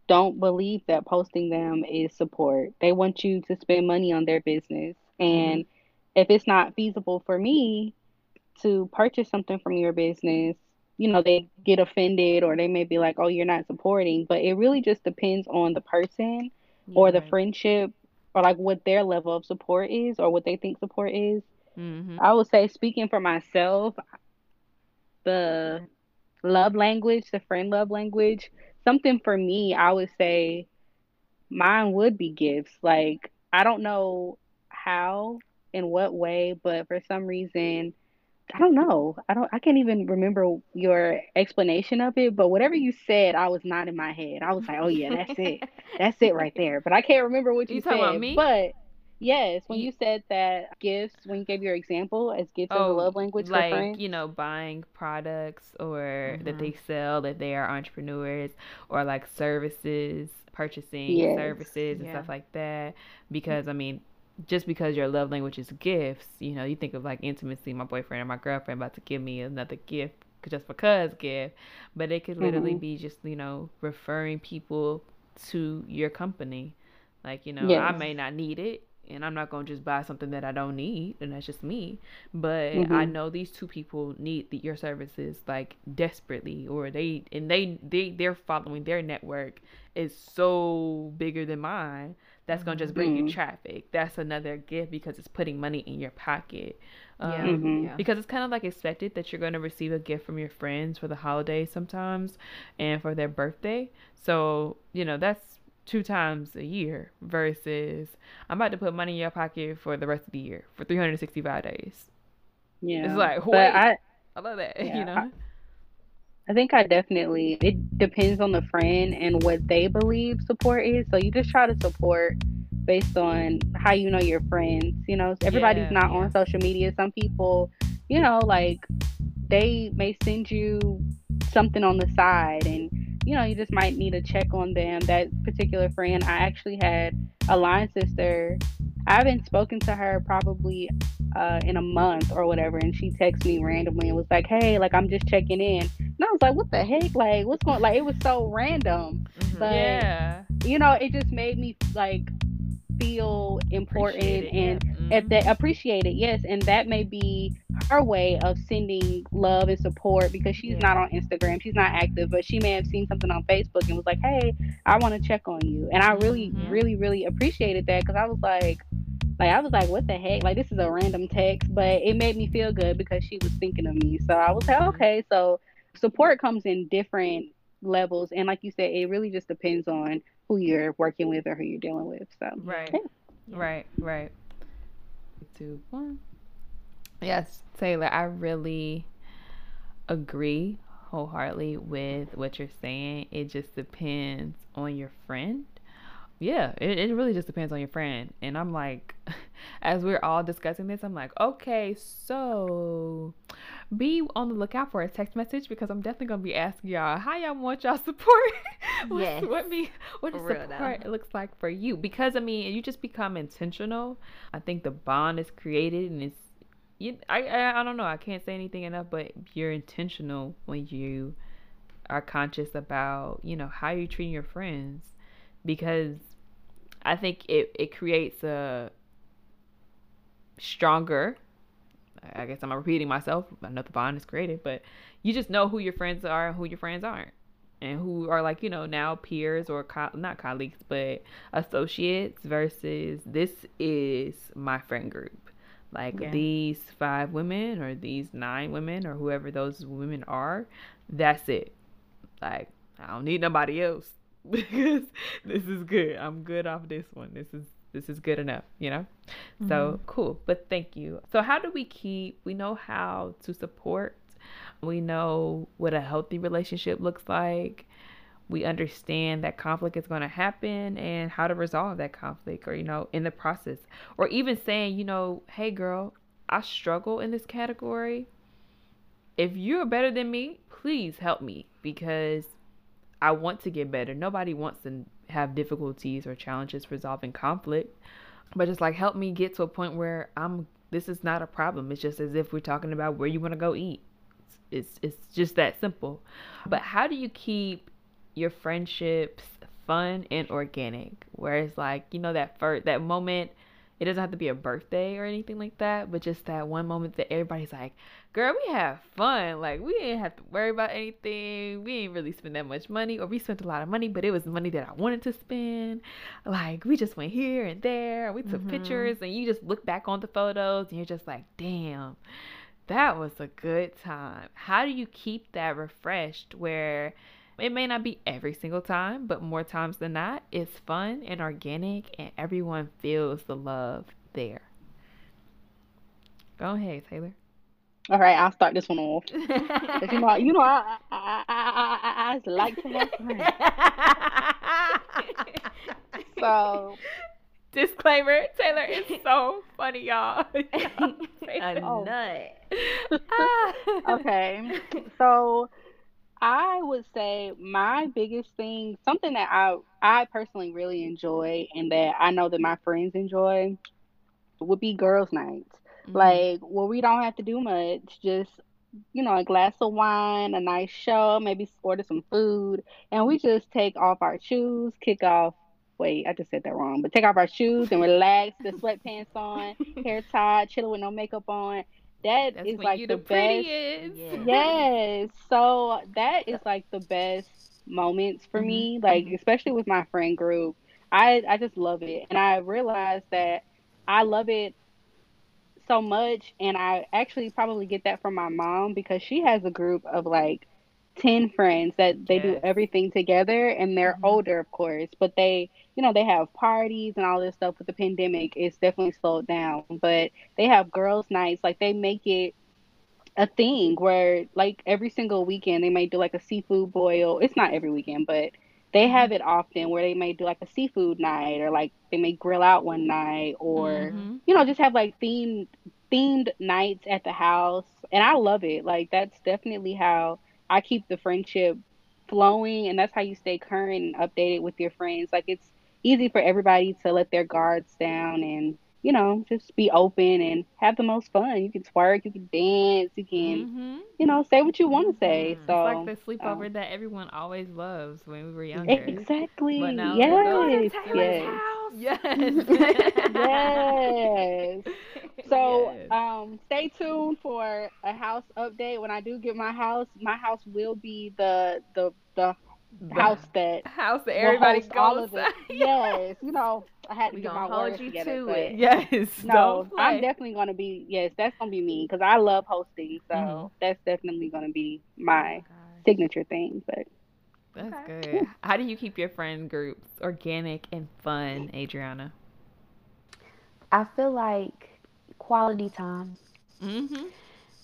don't believe that posting them is support. They want you to spend money on their business. And mm-hmm. if it's not feasible for me to purchase something from your business, you know, they get offended or they may be like, oh, you're not supporting. But it really just depends on the person yeah. or the friendship or like what their level of support is or what they think support is. Mm-hmm. I would say, speaking for myself, the love language, the friend love language, something for me, I would say mine would be gifts. Like, I don't know how, in what way, but for some reason, I don't know. I don't. I can't even remember your explanation of it. But whatever you said, I was not in my head. I was like, "Oh yeah, that's it. that's it right there." But I can't remember what you, you said. About me? But yes, when you, you said that gifts, when you gave your example as gifts oh, as a love language, like for friends, you know, buying products or mm-hmm. that they sell, that they are entrepreneurs, or like services, purchasing yes. services and yeah. stuff like that. Because I mean, just because your love language is gifts, you know, you think of like intimacy, my boyfriend or my girlfriend about to give me another gift just because gift, but it could literally mm-hmm. be just, you know, referring people to your company. Like, you know, yes. I may not need it and I'm not going to just buy something that I don't need and that's just me, but mm-hmm. I know these two people need the, your services like desperately or they and they they they're following their network is so bigger than mine that's gonna just bring mm-hmm. you traffic. That's another gift because it's putting money in your pocket. Um, yeah. Mm-hmm. Because it's kind of like expected that you're gonna receive a gift from your friends for the holidays sometimes, and for their birthday. So you know that's two times a year versus I'm about to put money in your pocket for the rest of the year for 365 days. Yeah, it's like wait, I, I love that. Yeah, you know. I, I think I definitely it depends on the friend and what they believe support is. So you just try to support based on how you know your friends. You know, everybody's yeah, not yeah. on social media. Some people, you know, like they may send you something on the side and you know, you just might need to check on them. That particular friend, I actually had a line sister. I haven't spoken to her probably uh, in a month or whatever, and she texted me randomly and was like, "Hey, like I'm just checking in." And I was like, what the heck? Like, what's going like it was so random. Mm-hmm. But yeah. you know, it just made me like feel important and yeah. if they appreciate it, yes, and that may be her way of sending love and support because she's Yeah. not on Instagram, she's not active, but she may have seen something on Facebook and was like, "Hey, I want to check on you," and I really, Mhm. really, really appreciated that because I was like, like I was like, "What the heck?" Like this is a random text, but it made me feel good because she was thinking of me. So I was like, Mhm. "Okay," so support comes in different levels, and like you said, it really just depends on who you're working with or who you're dealing with. So Right. Yeah. Right, right. Two, one. Yes, Tailor, I really agree wholeheartedly with what you're saying. It just depends on your friend. Yeah, it, it really just depends on your friend. And I'm like, as we're all discussing this, I'm like, okay, so be on the lookout for a text message because I'm definitely gonna be asking y'all how y'all want y'all support. What's- Yes. What me what For does real, looks like for you? Because I mean, you just become intentional. I think the bond is created and it's you I, I I don't know, I can't say anything enough, but you're intentional when you are conscious about, you know, how you're treating your friends because I think it, it creates a stronger I guess I'm repeating myself. I know the bond is created, but you just know who your friends are and who your friends aren't, and who are like you know now peers or co- not colleagues but associates versus this is my friend group. Like Yeah. these five women or these nine women or whoever those women are, that's it. Like I don't need nobody else because this is good. I'm good off this one. This is this is good enough, you know? So mm-hmm. cool. But thank you. So how do we keep we know how to support. We know what a healthy relationship looks like. We understand that conflict is going to happen and how to resolve that conflict or you know in the process or even saying, you know, hey girl, I struggle in this category. If you're better than me, please help me because I want to get better. Nobody wants to have difficulties or challenges resolving conflict, but just like help me get to a point where I'm. This is not a problem. It's just as if we're talking about where you want to go eat. It's, it's it's just that simple. But how do you keep your friendships fun and organic? Where it's like you know that first that moment. It doesn't have to be a birthday or anything like that, but just that one moment that everybody's like, girl, we have fun. Like we didn't have to worry about anything. We didn't really spend that much money, or we spent a lot of money, but it was money that I wanted to spend. Like we just went here and there. We took Mhm. pictures, and you just look back on the photos, and you're just like, damn, that was a good time. How do you keep that refreshed? Where it may not be every single time, but more times than not, it's fun and organic, and everyone feels the love there. Go ahead, Tailor. all right, I'll start this one off. you know, you know, I, I, I, I, I, I just like to have fun. So Disclaimer: Tailor is so funny, y'all. a nut. okay, so I would say my biggest thing, something that I I personally really enjoy, and that I know that my friends enjoy, would be girls' nights. Mm-hmm. Like where we don't have to do much, just you know, a glass of wine, a nice show, maybe order some food, and we just take off our shoes, kick off. Wait, I just said that wrong. But take off our shoes and relax, the sweatpants on, hair tied, chilling with no makeup on. That That's is like the the best. Yeah. Yes. So that is like the best moments for mm-hmm. me, like mm-hmm. especially with my friend group. I I just love it. And I realized that I love it so much and I actually probably get that from my mom because she has a group of like 10 friends that they do everything together and they're Mhm. older of course, but they, you know, they have parties and all this stuff with the pandemic. It's definitely slowed down, but they have girls nights like they make it a thing where like every single weekend they may do like a seafood boil. It's not every weekend, but they have it often where they may do like a seafood night or like they may grill out one night or Mhm. you know just have like themed themed nights at the house and I love it. Like that's definitely how I keep the friendship flowing and that's how you stay current and updated with your friends. Like it's easy for everybody to let their guards down and you know, just be open and have the most fun. You can twerk, you can dance, you can, Mhm. you know, say what you want to say. Mhm. So It's like the sleepover that everyone always loves when we were younger. exactly, But now yes, we're going to yes, house. Yes. yes. So Yes. um stay tuned for a house update. When I do get my house, my house will be the the the house that house that everybody host all of goes it. Yes, you know, I had to We get gonna my hold words you together. to it. Yes. No, don't I'm definitely gonna be yes, that's gonna be me because I love hosting. So Mhm. that's definitely gonna be my Gosh. signature thing. But That's Okay. good. How do you keep your friend groups organic and fun, Adrianna? I feel like quality time. Mm-hmm.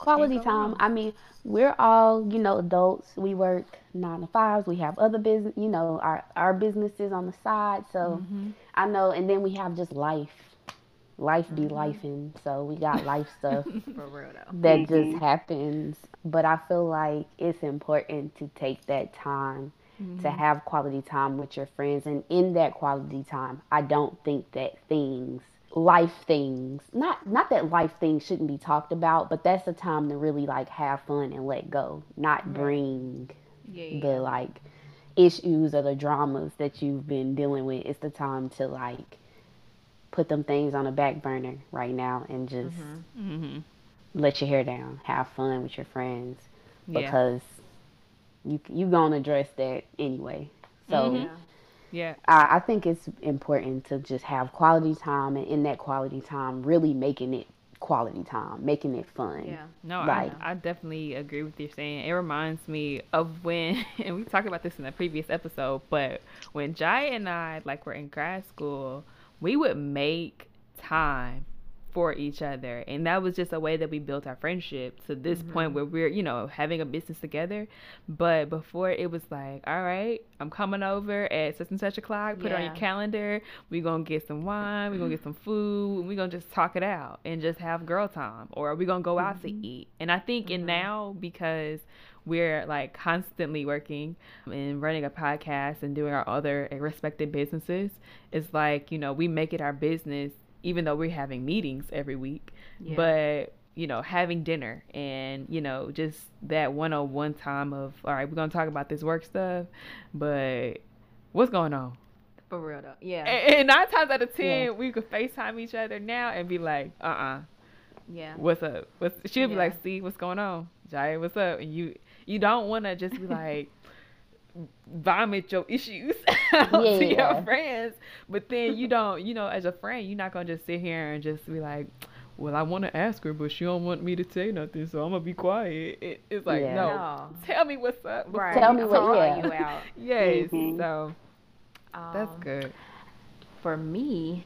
Quality time. I mean, we're all, you know, adults. We work nine to fives. We have other business, you know, our, our businesses on the side. So Mm-hmm. I know, and then we have just life. Life be lifing. So we got life stuff For real though. that Mhm. just happens. But I feel like it's important to take that time to have quality time with your friends. And in that quality time, I don't think that things, life things, not not that life things shouldn't be talked about, but that's the time to really like have fun and let go, not bring Yeah, yeah. the like issues or the dramas that you've been dealing with. It's the time to like put them things on a back burner right now and just Mm-hmm. let your hair down, have fun with your friends Yeah. because you you gonna address that anyway. So Mhm. Yeah. I, I think it's important to just have quality time, and in that quality time, really making it quality time, making it fun. Yeah. No, Right. I, I definitely agree with you saying. It reminds me of when, and we talked about this in the previous episode, but when Jai and I like were in grad school, we would make time for each other, and that was just a way that we built our friendship to this point mm-hmm. where we're, you know, having a business together. But before it was like, all right, I'm coming over at such and such o'clock. Put it on your calendar. We're gonna get some wine. we're gonna get some food. And we gonna just talk it out and just have girl time, or are we gonna go out to mm-hmm. eat. And I think in mm-hmm. now because we're like constantly working and running a podcast and doing our other respected businesses, it's like you know we make it our business, even though we're having meetings every week. Yeah. But you know, having dinner and, you know, just that one on one time of, all right, we're going to talk about this work stuff, but what's going on? For real though. Yeah. And, and nine times out of ten, we could FaceTime each other now and be like, uh uh yeah. what's up? What's, she'll be like, see, what's going on? Jai, what's up? And you, you don't want to just be like, vomit your issues out to Yeah. your friends. But then you don't, you know, as a friend, you're not going to just sit here and just be like, well, I want to ask her, but she don't want me to say nothing, so I'm gonna be quiet. It, it's like, Yeah. no, No. tell me what's up. Right. Tell you me what- talk. yeah. you out. Yes, Mhm. so that's Um, good. for me,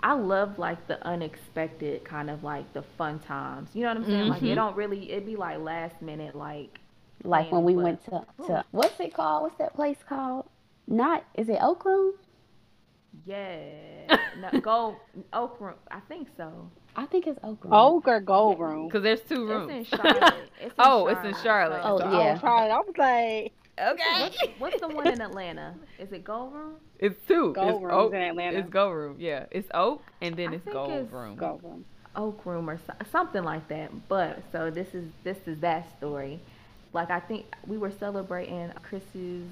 I love like the unexpected kind of like the fun times. You know what I'm saying? Like Mhm. it don't really It'd be like last minute like Like when we But- went to, to what's it called? What's that place called? Not is it Oak Room? yeah, no, go Oak Room. I think so. I think it's Oak Room. Oak or Gold Room? Because there's two It's rooms. in Charlotte. It's in Oh, it's in Charlotte. Oh, so- yeah. Oh, Charlotte. I was like, okay. What's, what's the one in Atlanta? Is it Gold Room? It's two. Gold it's Room's Oak. in Atlanta. It's Gold Room. Yeah, it's Oak, and then I it's think Gold it's Room. Gold Room. Oak Room or so, something like that. But so this is this is that story. Like I think we were celebrating Chris's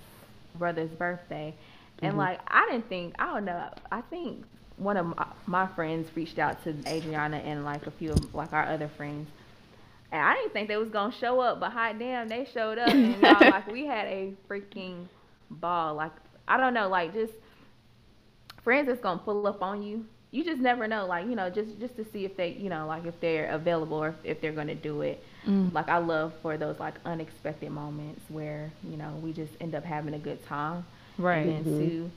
brother's birthday, and mm-hmm. like I didn't think I don't know. I think one of my, my friends reached out to Adrianna and like a few of like our other friends. And I didn't think they was gonna show up, but hot damn, they showed up, and y'all, like we had a freaking ball. Like I don't know, like just friends that's gonna pull up on you. You just never know, like you know, just just to see if they, you know, like if they're available or if, if they're gonna do it. Mm. Like I love for those like unexpected moments where you know we just end up having a good time. Right. And then mm-hmm. Sue,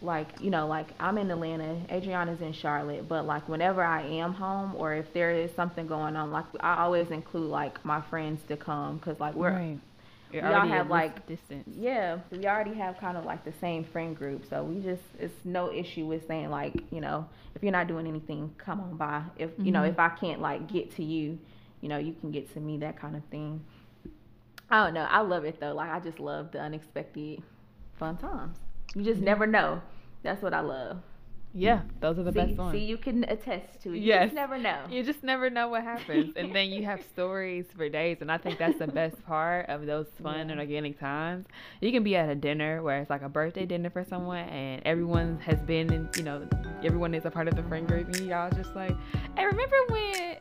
like you know, like I'm in Atlanta, Adrianna's in Charlotte, but like whenever I am home or if there is something going on, like I always include like my friends to come because like we're right. We all have, like- distance. yeah, we already have kind of like the same friend group, so we just it's no issue with saying like you know if you're not doing anything, come on by. If you know Mhm. if I can't like get to you, you know you can get to me, that kind of thing. I don't know, I love it though. Like I just love the unexpected fun times. You just never know. That's what I love. Yeah, those are the see, best ones. See, you can attest to it. You Yes. just never know. You just never know what happens. and then you have stories for days. And I think that's the best part of those fun and organic times. You can be at a dinner where it's like a birthday dinner for someone and everyone has been, in, you know, everyone is a part of the friend group. And y'all just like, hey, remember when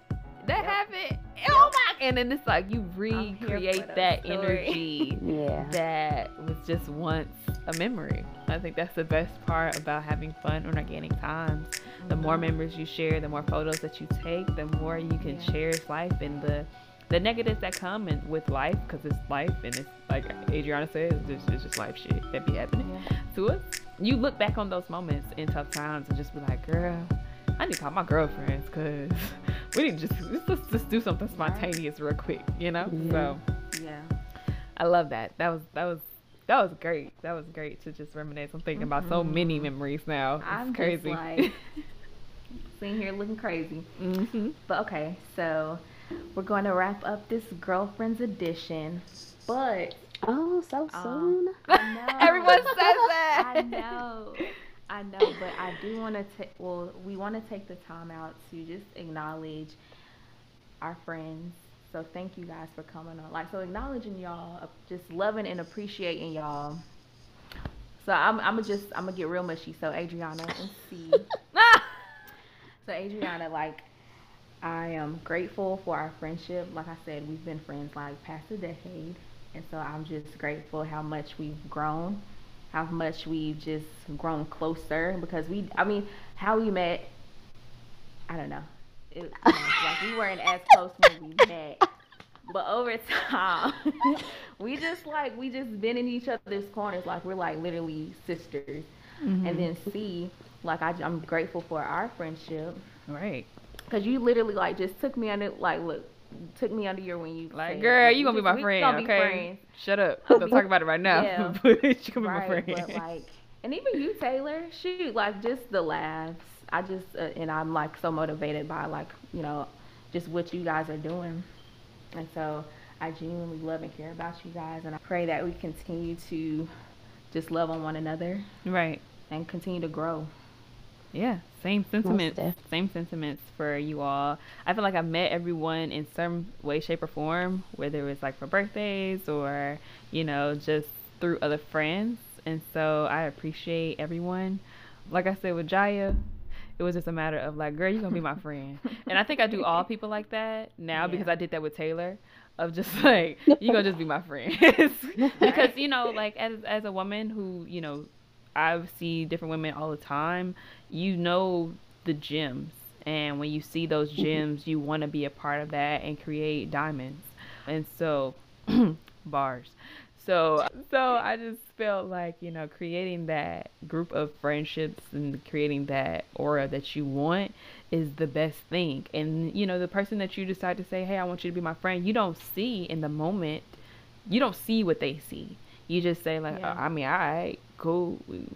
that happened? Oh my. And then it's like you I'm here for recreate that energy Yeah. that was just once a memory. I think that's the best part about having fun on organic times. The more mm-hmm. memories you share, the more photos that you take, the more you can Yeah. cherish life and the the negatives that come in, with life because it's life and it's like Adrianna said, it's just, it's just life shit that be happening Yeah. to us. You look back on those moments in tough times and just be like, girl, I need to call my girlfriends because we need to just let's just, just do something spontaneous real quick, you know? Yeah. So Yeah. I love that. That was that was that was great. That was great to just reminisce. I'm thinking about so many memories now. It's I'm crazy. just like sitting here looking crazy. hmm But okay, so we're going to wrap up this girlfriends edition. But Oh, so Um, soon. I know Everyone says that. I know. I know, but I do want to take. Well, we want to take the time out to just acknowledge our friends. So thank you guys for coming on. Like, so acknowledging y'all, uh, just loving and appreciating y'all. So I'm, I'm gonna just, I'm gonna get real mushy. So Adrianna and Ci. so Adrianna, like, I am grateful for our friendship. Like I said, we've been friends like past a decade. And so I'm just grateful how much we've grown, how much we've just grown closer because we, I mean, how we met, I don't know. It, like we weren't as close when we met. But over time, we just like, we just been in each other's corners. Like we're like literally sisters. Mm-hmm. And then Ci, like I, I'm grateful for our friendship. Right. Cause you literally like just took me under like look took me under your wing. You Like, said, girl, you gonna be my friend, gonna be okay? friends. Shut up. Don't talk about it right now. Yeah. but you be right, my friend. but like, and even you, Tailor, shoot, like just the laughs. I just uh, and I'm like so motivated by like you know just what you guys are doing, and so I genuinely love and care about you guys, and I pray that we continue to just love on one another right. and continue to grow. Yeah, same sentiments. Same sentiments for you all. I feel like I've met everyone in some way, shape, or form, whether it was like for birthdays or, you know, just through other friends. And so I appreciate everyone. Like I said with Jaya, it was just a matter of like, girl, you're gonna be my friend. and I think I do all people like that now because I did that with Tailor. Of just like you gonna just be my friend because you know like as as a woman who you know I see different women all the time. You know the gems, and when you see those mm-hmm. gems, you want to be a part of that and create diamonds. And so, bars. So, so I just felt like you know creating that group of friendships and creating that aura that you want is the best thing. And you know the person that you decide to say, "Hey, I want you to be my friend," you don't see in the moment. You don't see what they see. You just say like, Yeah. I mean, all right, cool. We,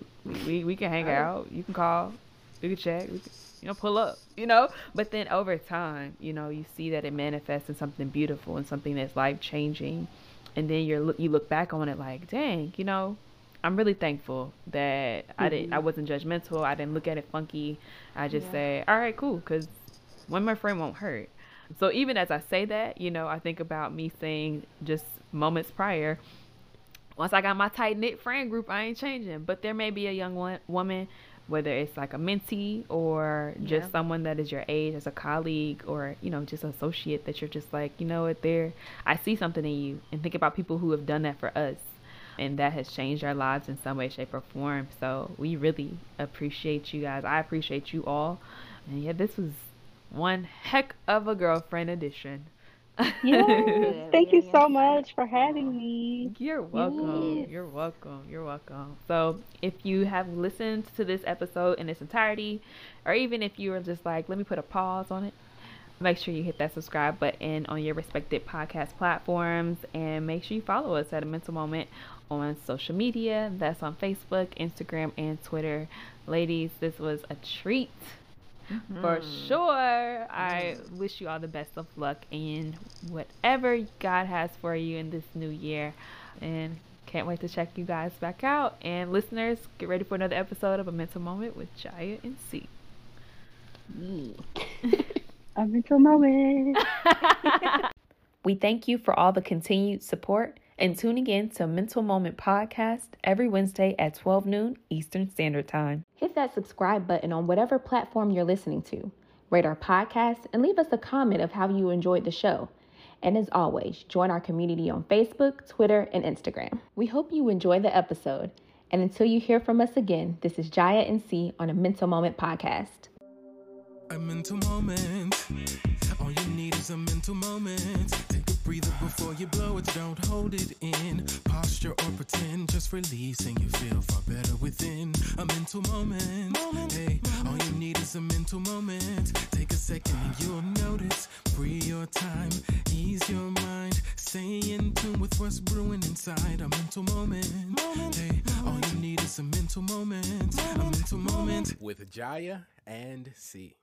we, we can hang out. You can call. We can check. We can, you know, pull up. You know. But then over time, you know, you see that it manifests in something beautiful and something that's life changing. And then you're look- you look back on it like, dang, you know, I'm really thankful that I didn't. I mm-hmm. wasn't judgmental. I didn't look at it funky. I just Yeah. say, all right, cool, because one my friend won't hurt. So even as I say that, you know, I think about me saying just moments prior. Once I got my tight knit friend group, I ain't changing. But there may be a young one, woman, whether it's like a mentee or just Yeah. someone that is your age as a colleague or you know just associate that you're just like you know what there I see something in you and think about people who have done that for us and that has changed our lives in some way shape or form. So we really appreciate you guys. I appreciate you all. And yeah this was one heck of a girlfriend edition Yes. Thank you so much for having me. You're welcome. Yes. You're welcome. You're welcome. So, if you have listened to this episode in its entirety, or even if you are just like, let me put a pause on it, make sure you hit that subscribe button on your respected podcast platforms and make sure you follow us at a mental moment on social media. That's on Facebook, Instagram, and Twitter. Ladies, this was a treat for mm-hmm. sure. I wish you all the best of luck in whatever God has for you in this new year. And Can't wait to check you guys back out. And listeners, get ready for another episode of A Mental Moment with Jaya and Ci. A mental moment. We thank you for all the continued support and tuning in to Mental Moment Podcast every Wednesday at 12 noon Eastern Standard Time. Hit that subscribe button on whatever platform you're listening to. Rate our podcast and leave us a comment of how you enjoyed the show. And as always, join our community on Facebook, Twitter, and Instagram. We hope you enjoy the episode. And until you hear from us again, this is Jaya and Ci on a Mental Moment podcast. A mental moment. All you need is a mental moment. Take a breather before you blow it. Don't hold it in. Posture or pretend. Just release and you feel far better within. A mental moment. Hey, all you need is a mental moment. Take a second and you'll notice. Free your time. Ease your mind. Stay in tune with what's brewing inside. A mental moment. Hey, all you need is a mental moment. A mental moment. With Jaya and Ci.